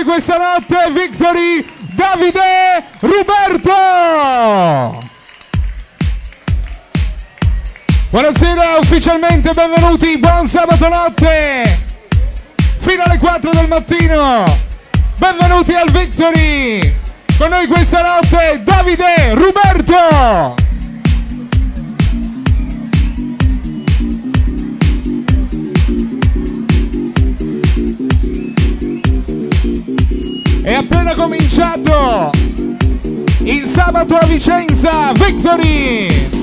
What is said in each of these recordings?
noi questa notte, Victory Davide Roberto! Buonasera, ufficialmente benvenuti, buon sabato notte! Fino alle 4 del mattino! Benvenuti al Victory! Con noi questa notte Davide Roberto! È appena cominciato il sabato a Vicenza, Victory!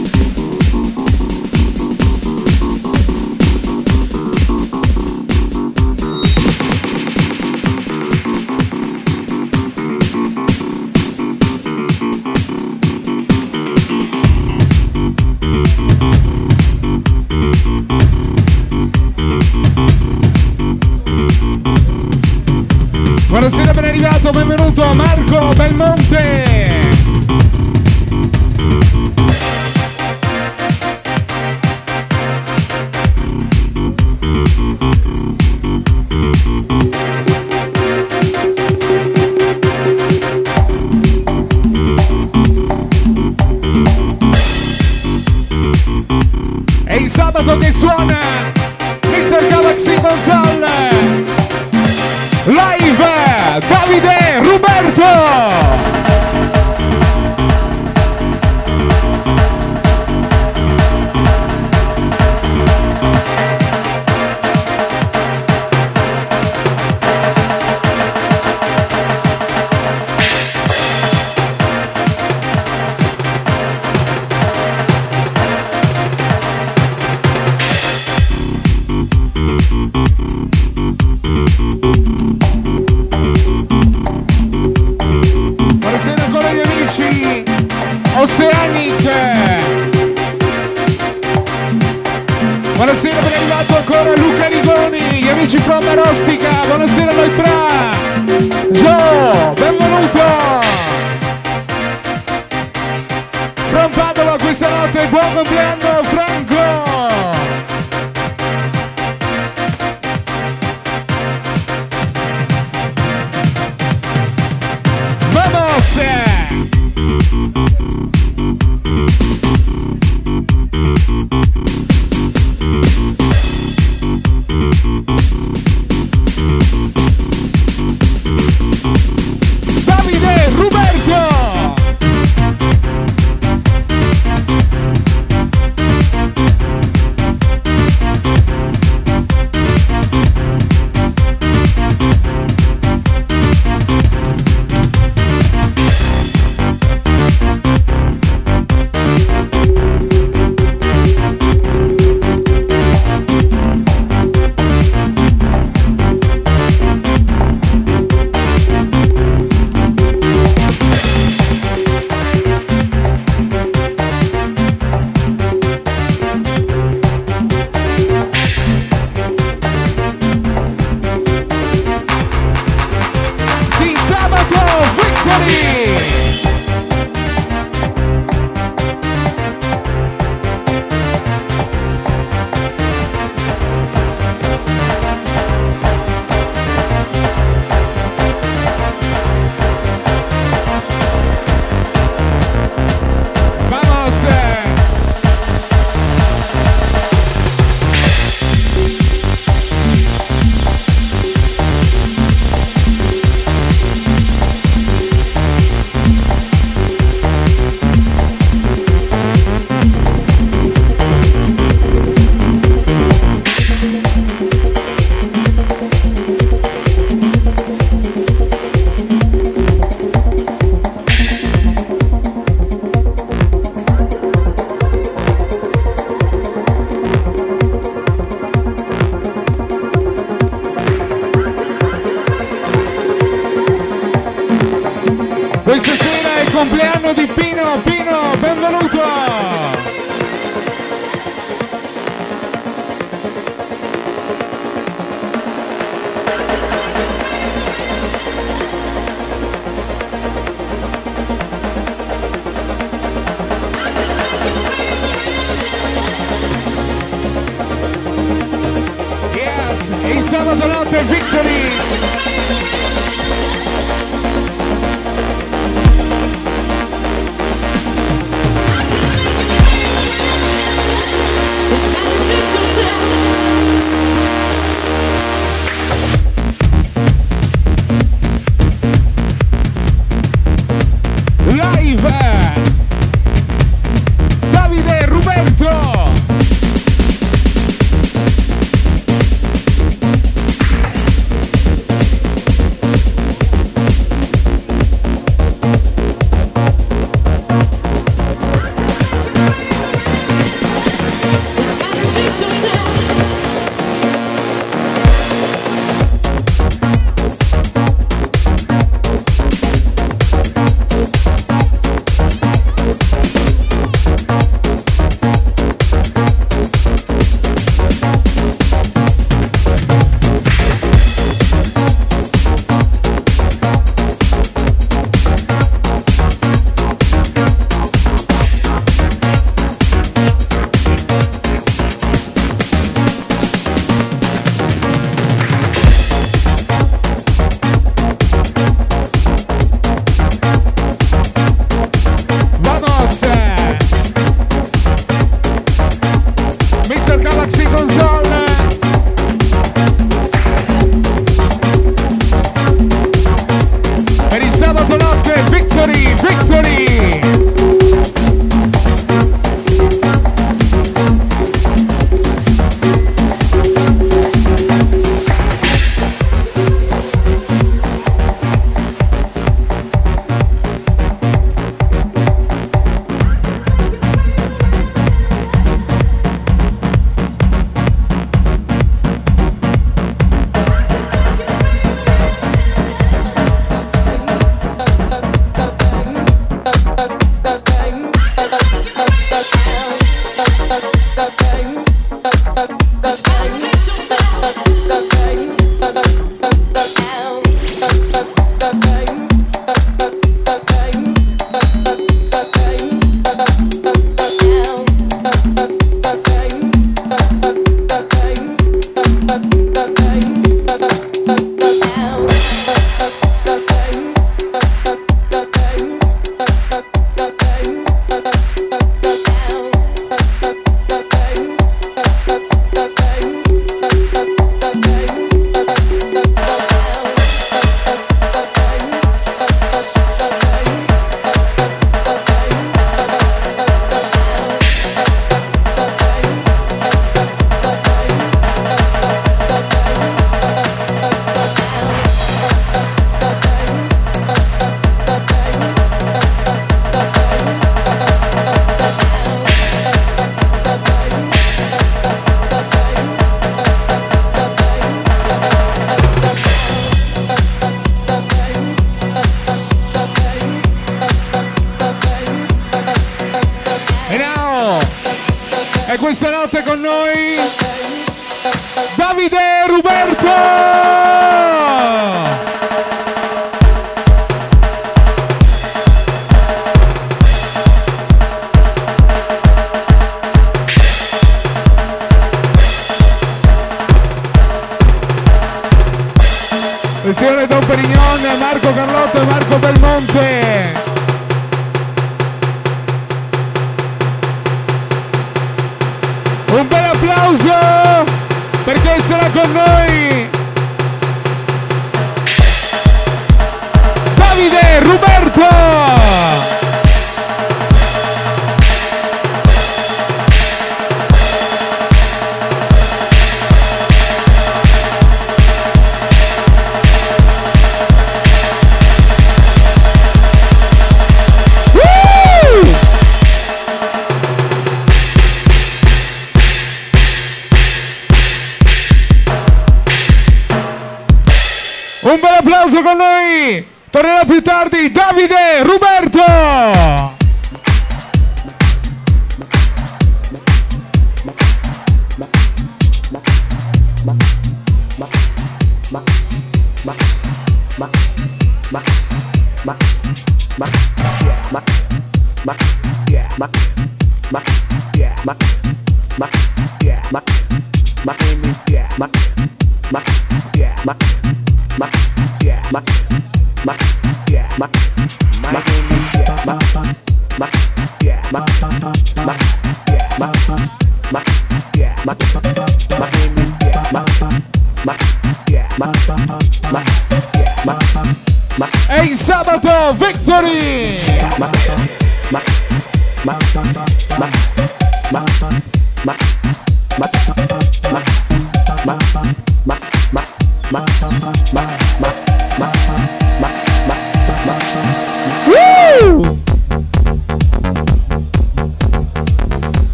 My, my, my, my, my,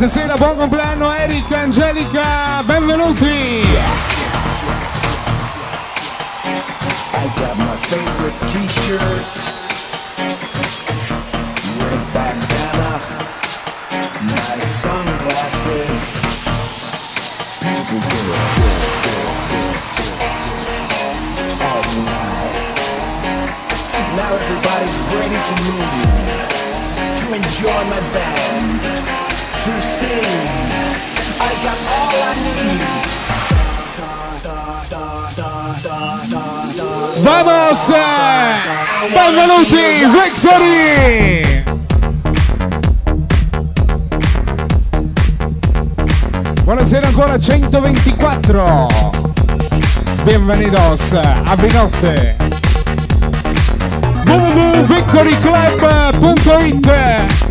stasera, buon compleanno Eric, Angelica, benvenuti! I got my favorite t-shirt. Red bandana My sunglasses. At night Now everybody's ready to move. To enjoy my band. to sing. I got all I need. Vamos! Eh! Benvenuti, Victory! Buonasera ancora 124! Benvenidos a Binotte! www.victoryclub.it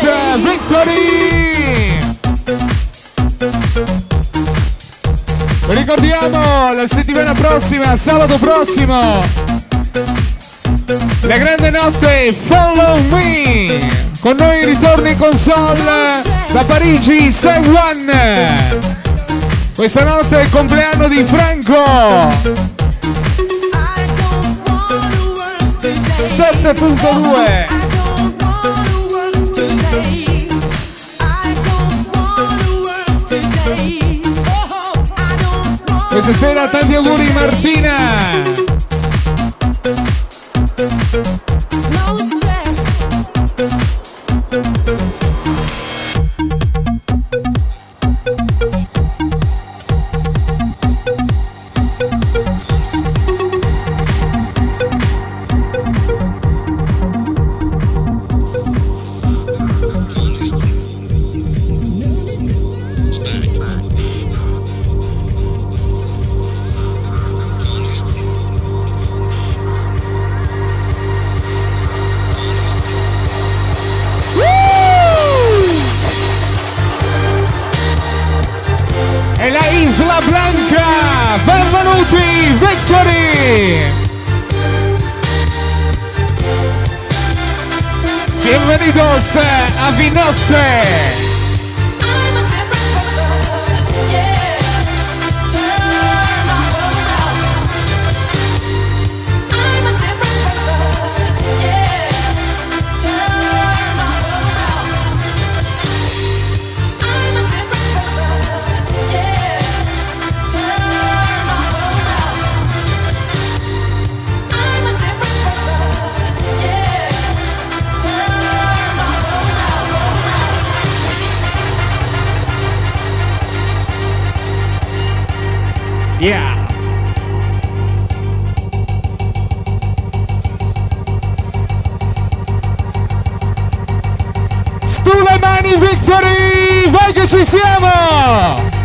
Victory! Ricordiamo la settimana prossima, sabato prossimo, la grande notte Follow Me! Con noi ritorni in console da Parigi Say One! Questa notte è il compleanno di Franco! 7.2 Questa sera tanti auguri Martina! Dance a Vinotte! Victory! Vai che ci siamo!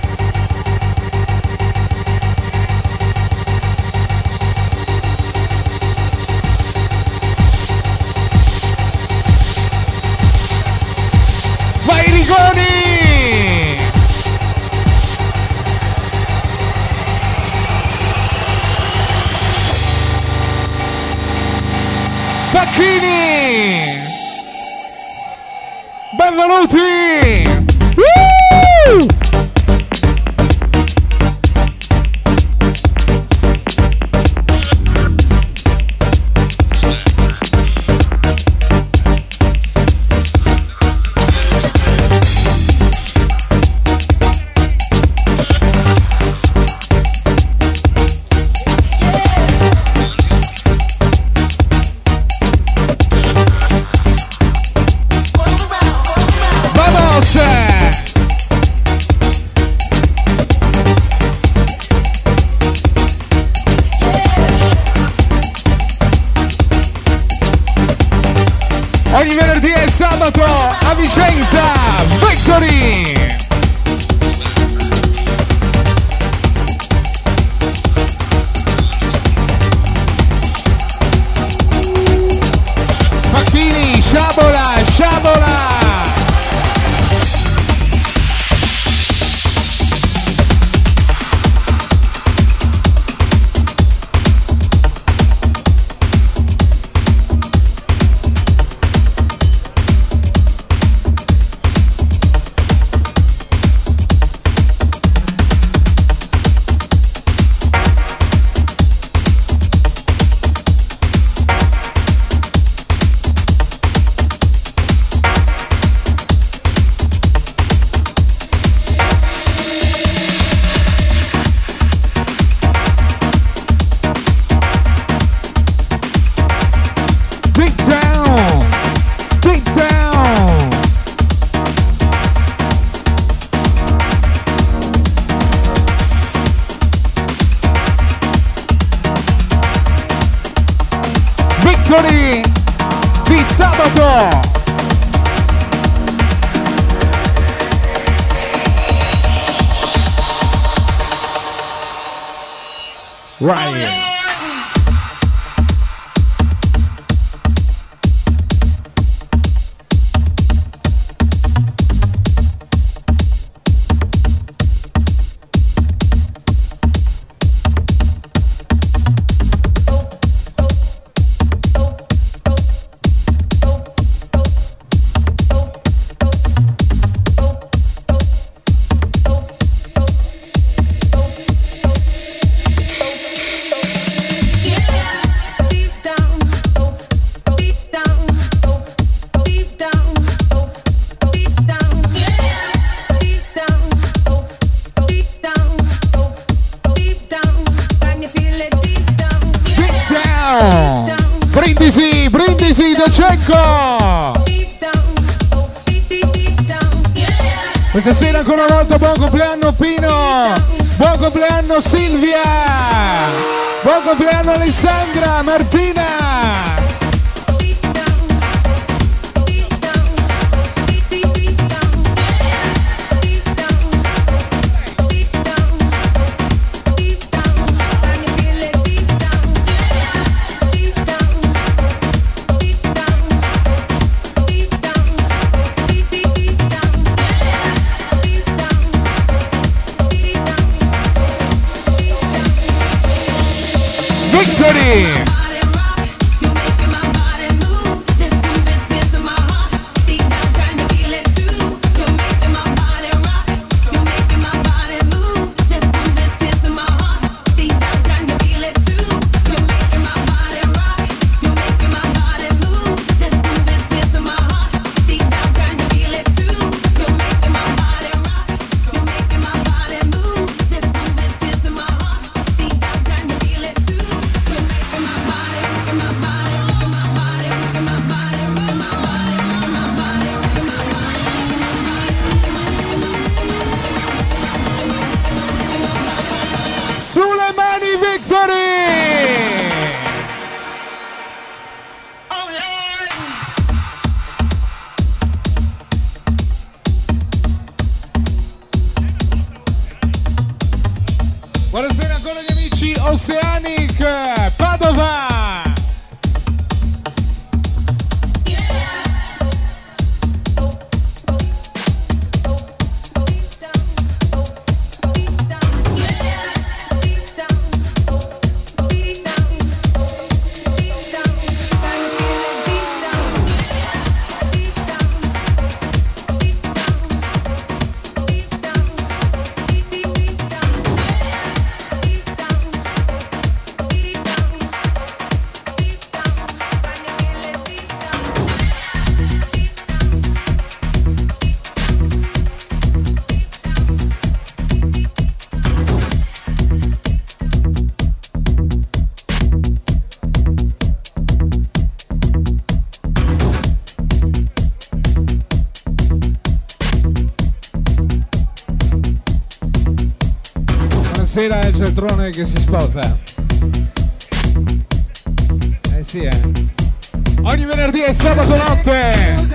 Guilty! Victory di sabato. Ryan. Alessandra Martina! Oceani. Centrone che si sposa. Eh sì, eh. Ogni venerdì e sabato notte.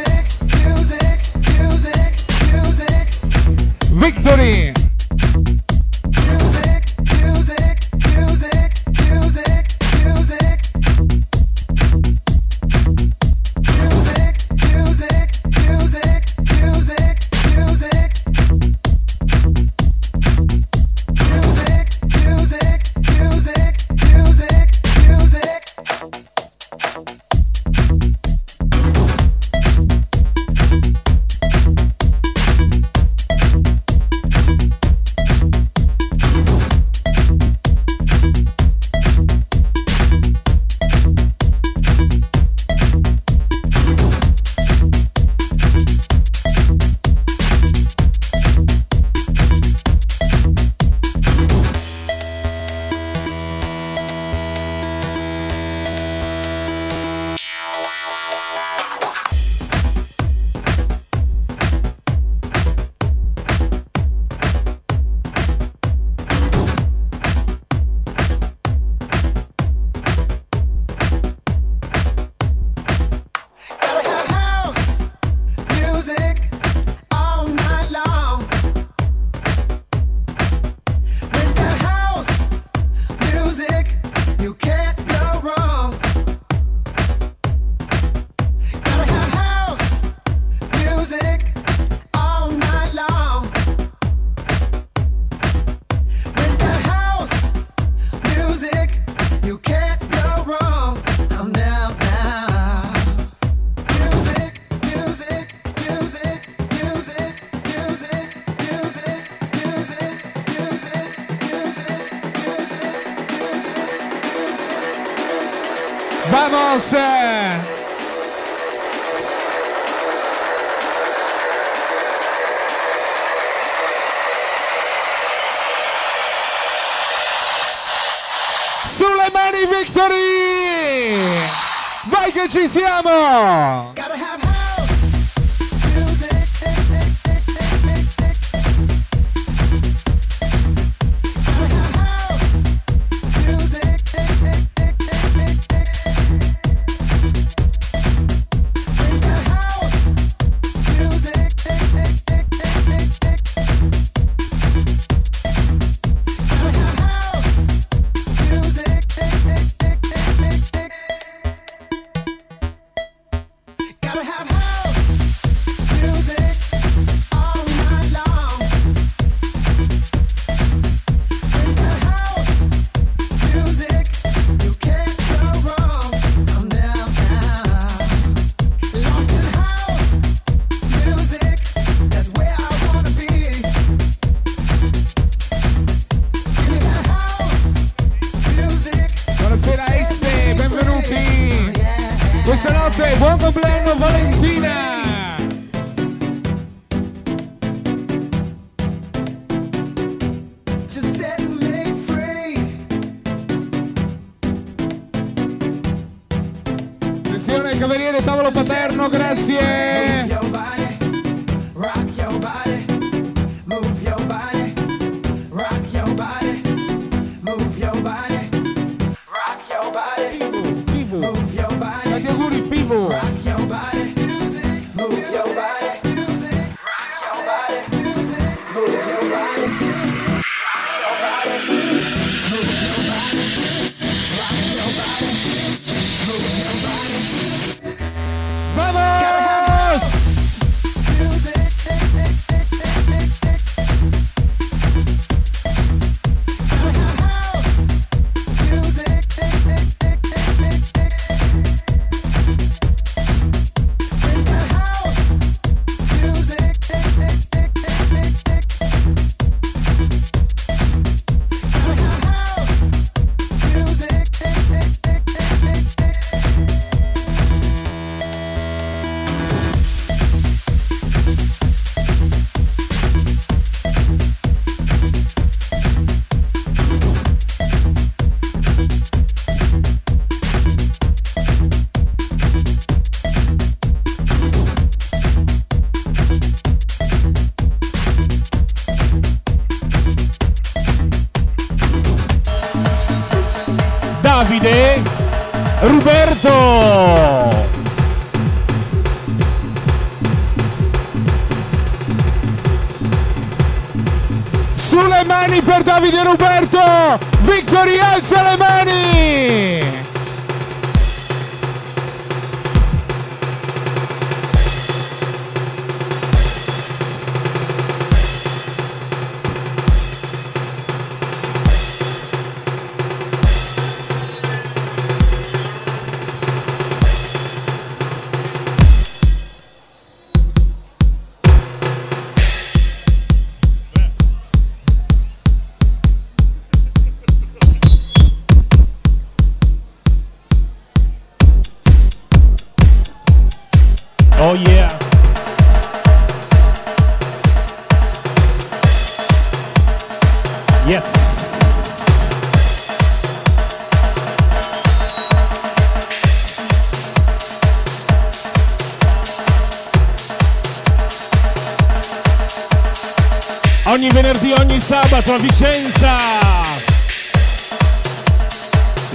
ci siamo!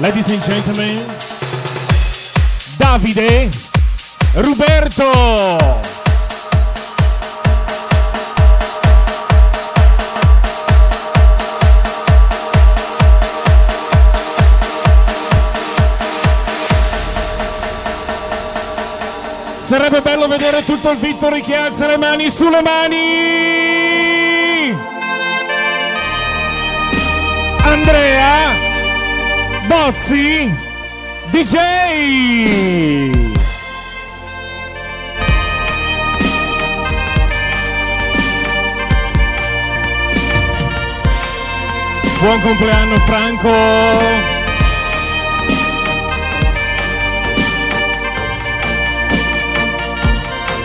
Ladies and gentlemen, Davide Ruberto. Sarebbe bello vedere tutto il Vittori che alza le mani sulle mani! Andrea! Bozzi DJ. Buon compleanno Franco!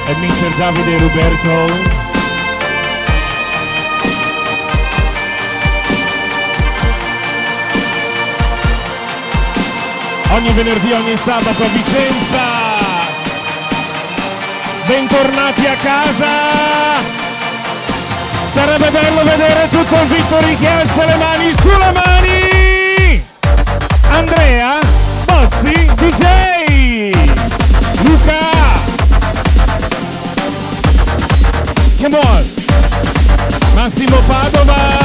E mister Davide Roberto Ogni venerdì, ogni sabato a Vicenza. Bentornati a casa. Sarebbe bello vedere tutto il Vittori che alza le mani sulle mani. Andrea, Bozzi, DJ, Luca. Come on. Massimo Padova.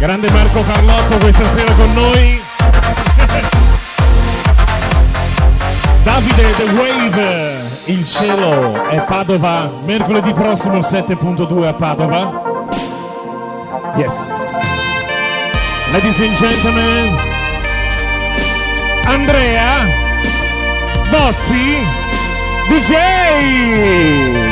Grande Marco Carlotto questa sera con noi. Davide The Wave, il cielo è Padova, mercoledì prossimo 7.2 a Padova. Yes. Ladies and gentlemen, Andrea Bozzi DJ.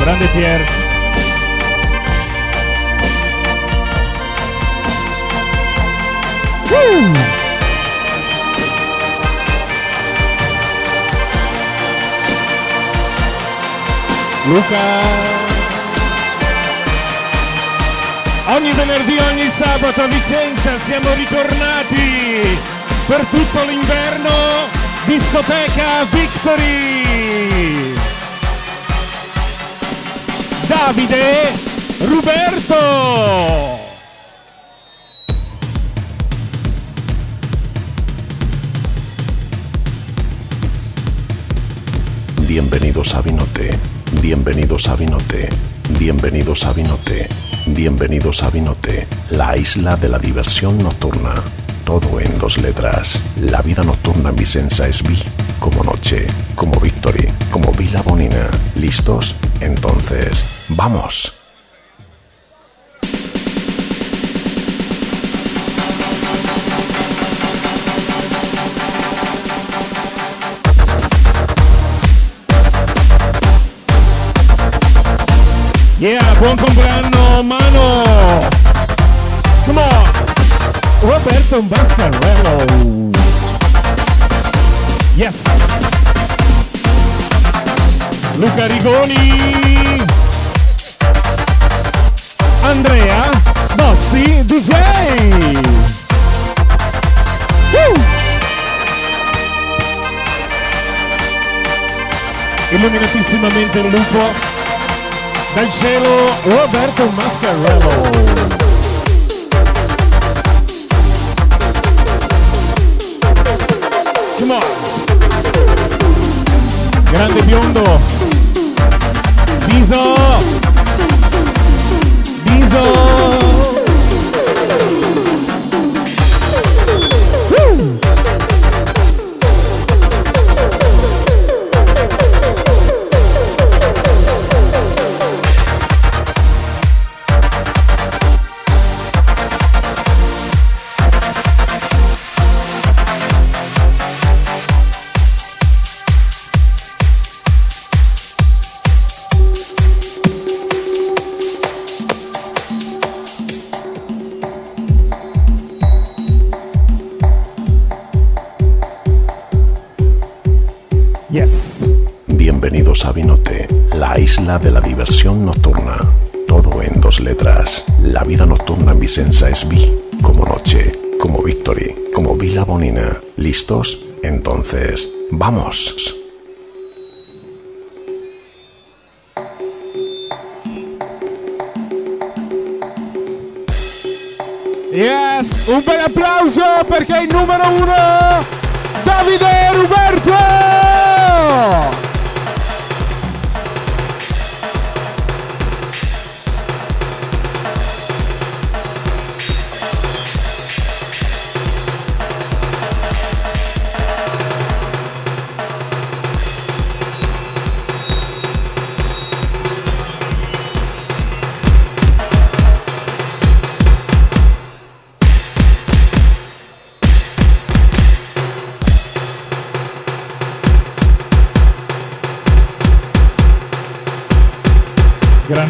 Grande Pier. Woo! Luca. Ogni venerdì, ogni sabato a Vicenza siamo ritornati per tutto l'inverno. Discoteca Victory. Davide Roberto. Bienvenidos a Vinote, bienvenidos a Vinote, bienvenidos a Vinote, bienvenidos a Vinote, la isla de la diversión nocturna. Todo en dos letras. La vida nocturna en Vicenza es Vi, como noche, como Victory, como Vila Bonina. ¿Listos? Entonces, ¡vamos! Yeah, buon compleanno, mano! Come on! Roberto Bascarello! Yes! Luca Rigoni! Andrea Bozzi DJ! Woo! Illuminatissimamente il lupo dal cielo Roberto Mascarello. Grande biondo. Entonces, vamos. Yes, un bel applauso perché il numero uno, Davide Ruberto!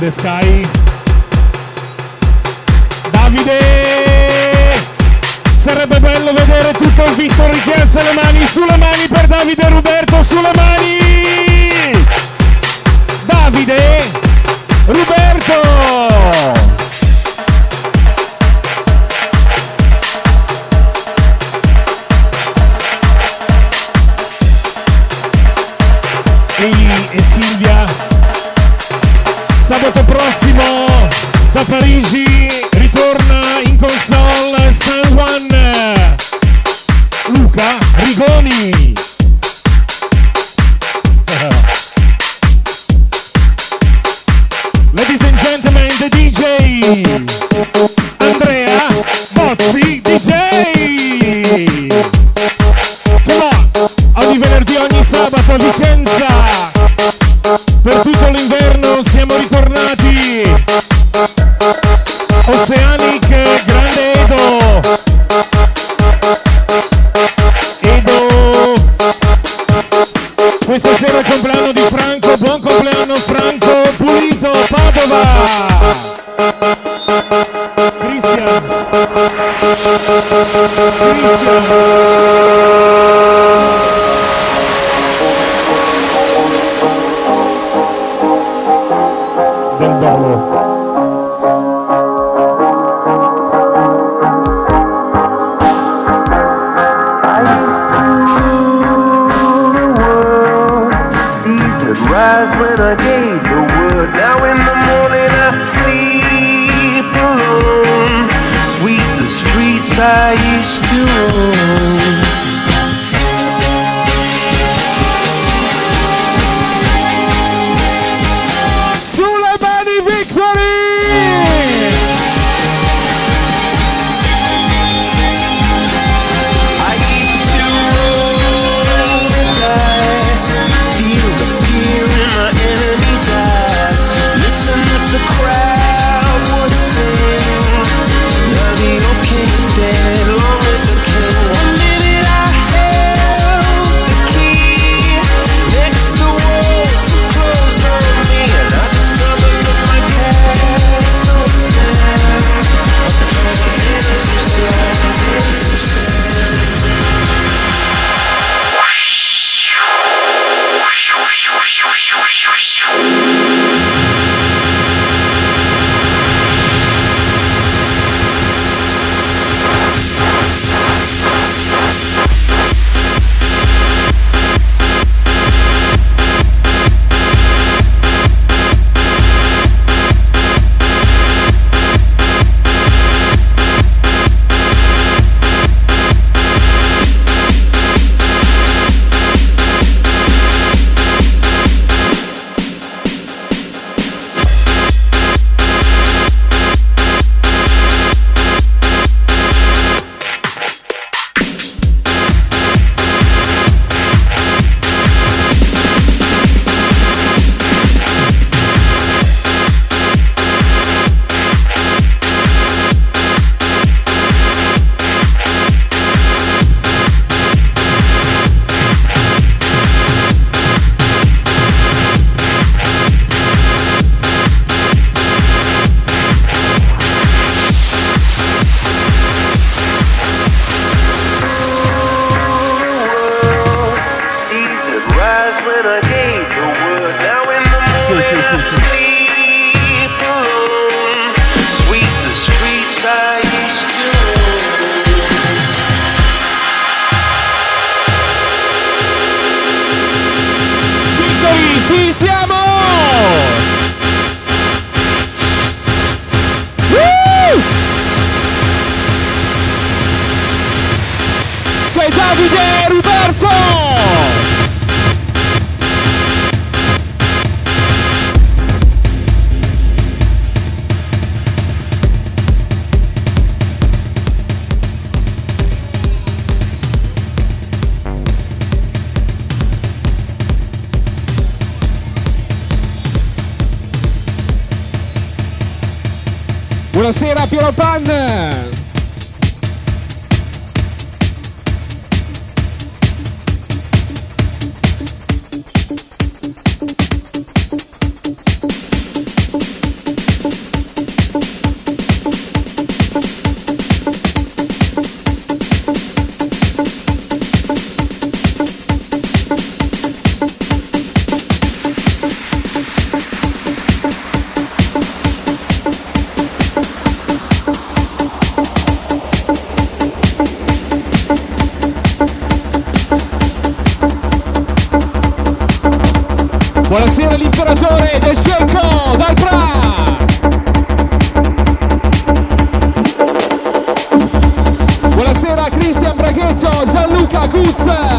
grande Sky. Davide! Sarebbe bello vedere tutto il Vittor rialza le mani, sulle mani per Davide Ruberto, sulle mani! Davide! Ruberto! It's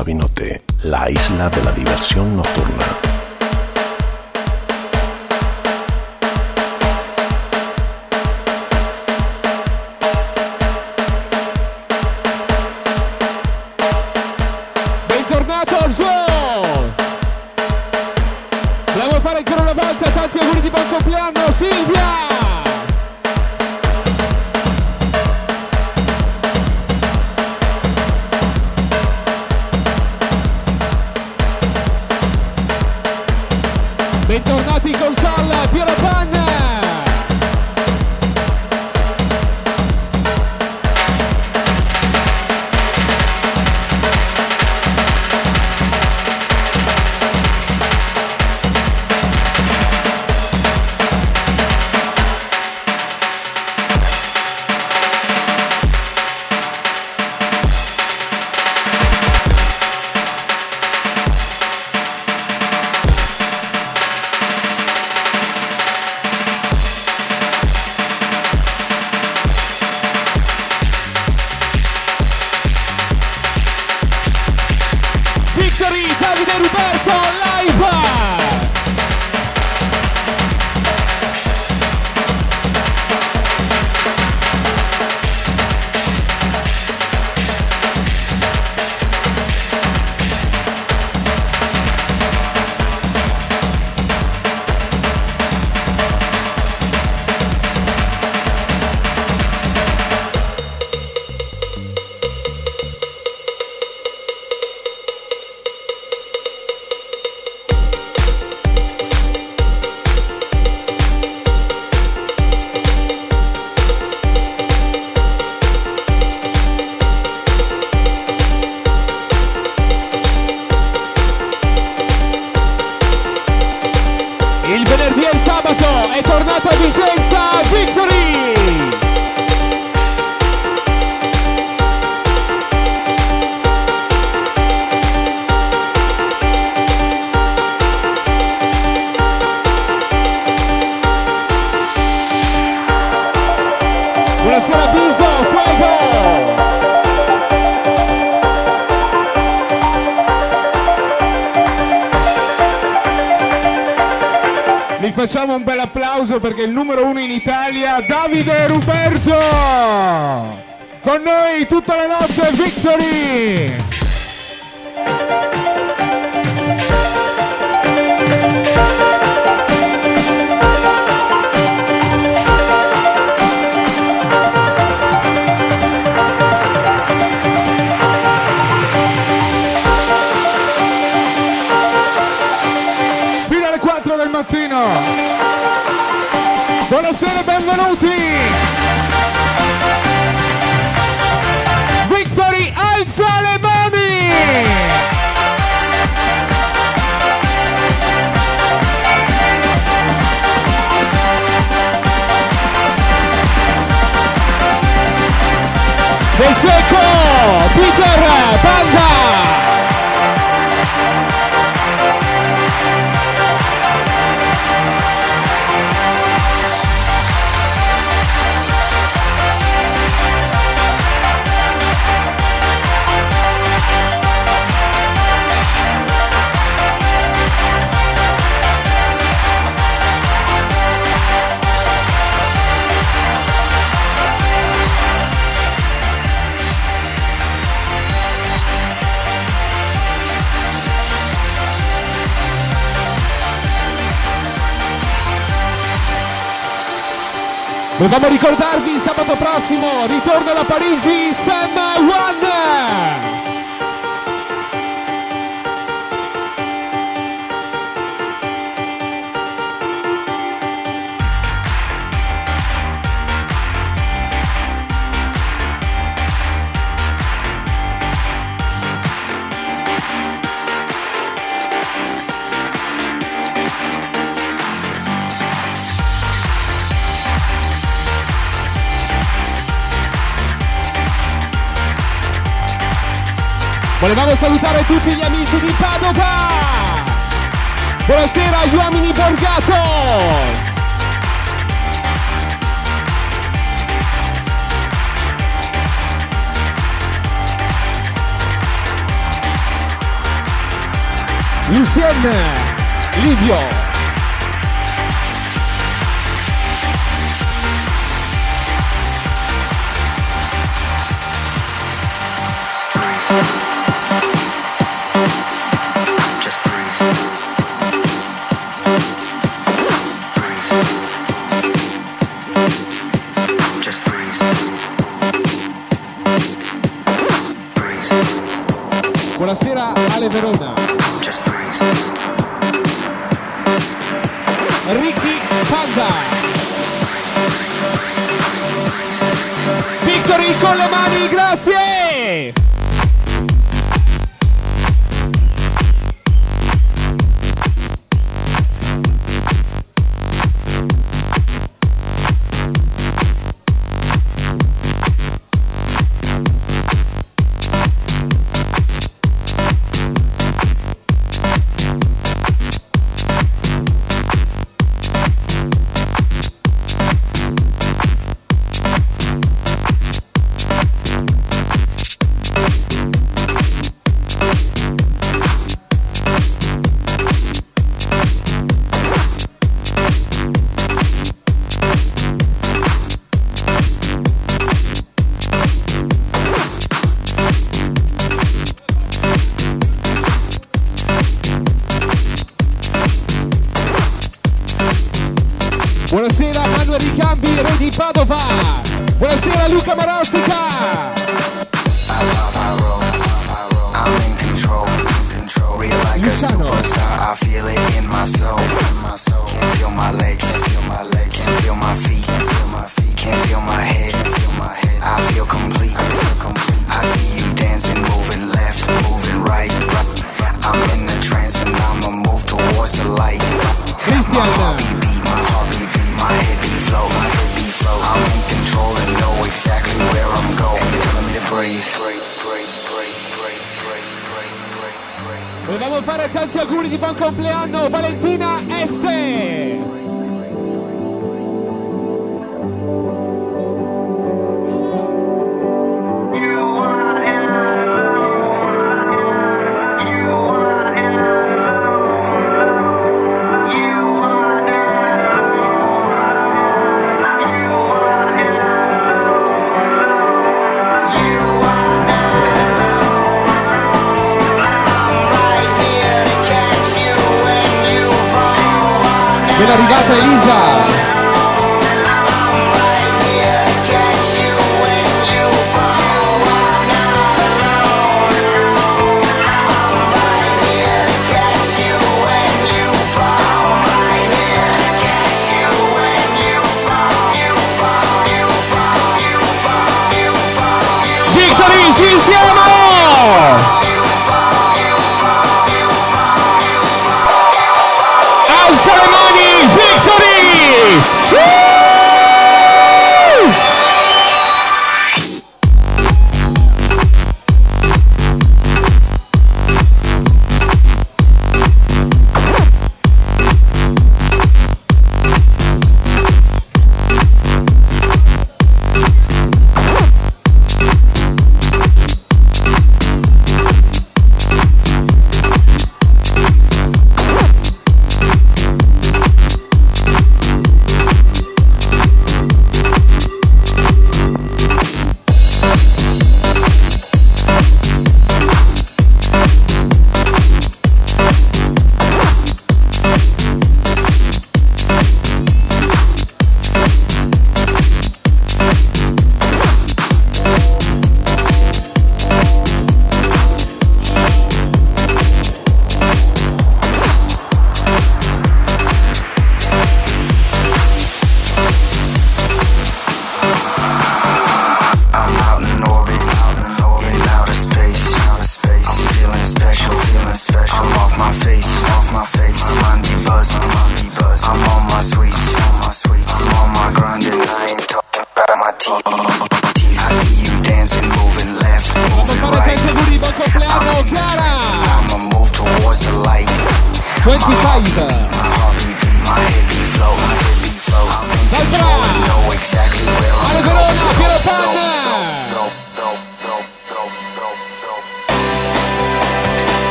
Vinote, la isla de la diversión nocturna. Dobbiamo ricordarvi sabato Volevamo salutare tutti gli amici di Padova! Buonasera agli uomini Borgato! Lucien, Livio, buonasera Ale Verona. Ricky Panda, Victory con le mani, grazie! Control. Control. Real like a superstar. I feel it in my soul. Can't feel my legs. Can't feel my legs. Can't feel my feet. Can't feel my feet. Can't feel my head. Fare tanti auguri di buon compleanno Valentina Este.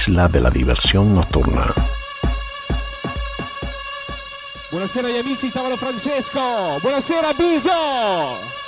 isla de la diversión nocturna. Buonasera gli amici, tavolo Francesco! Buonasera Biso!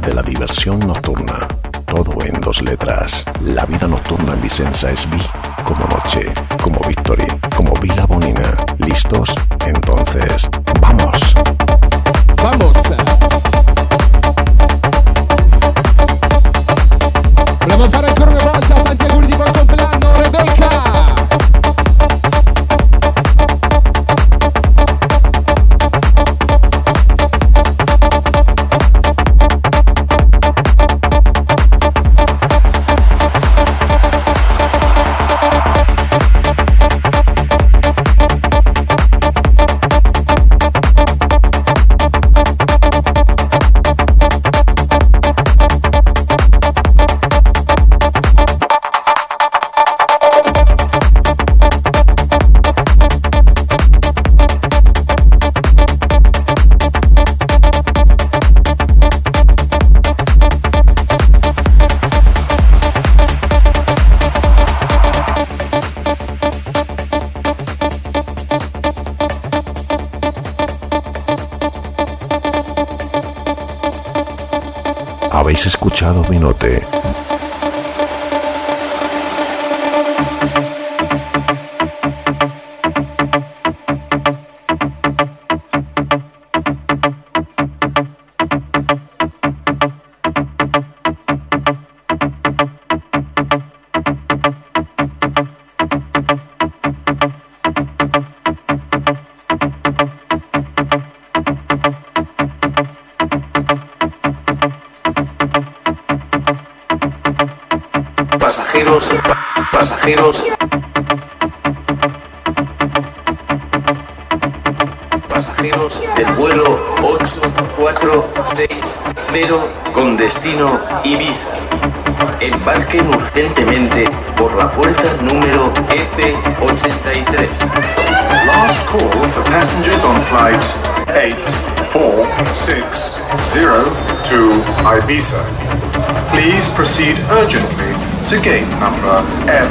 De la diversión nocturna. To gate number F83.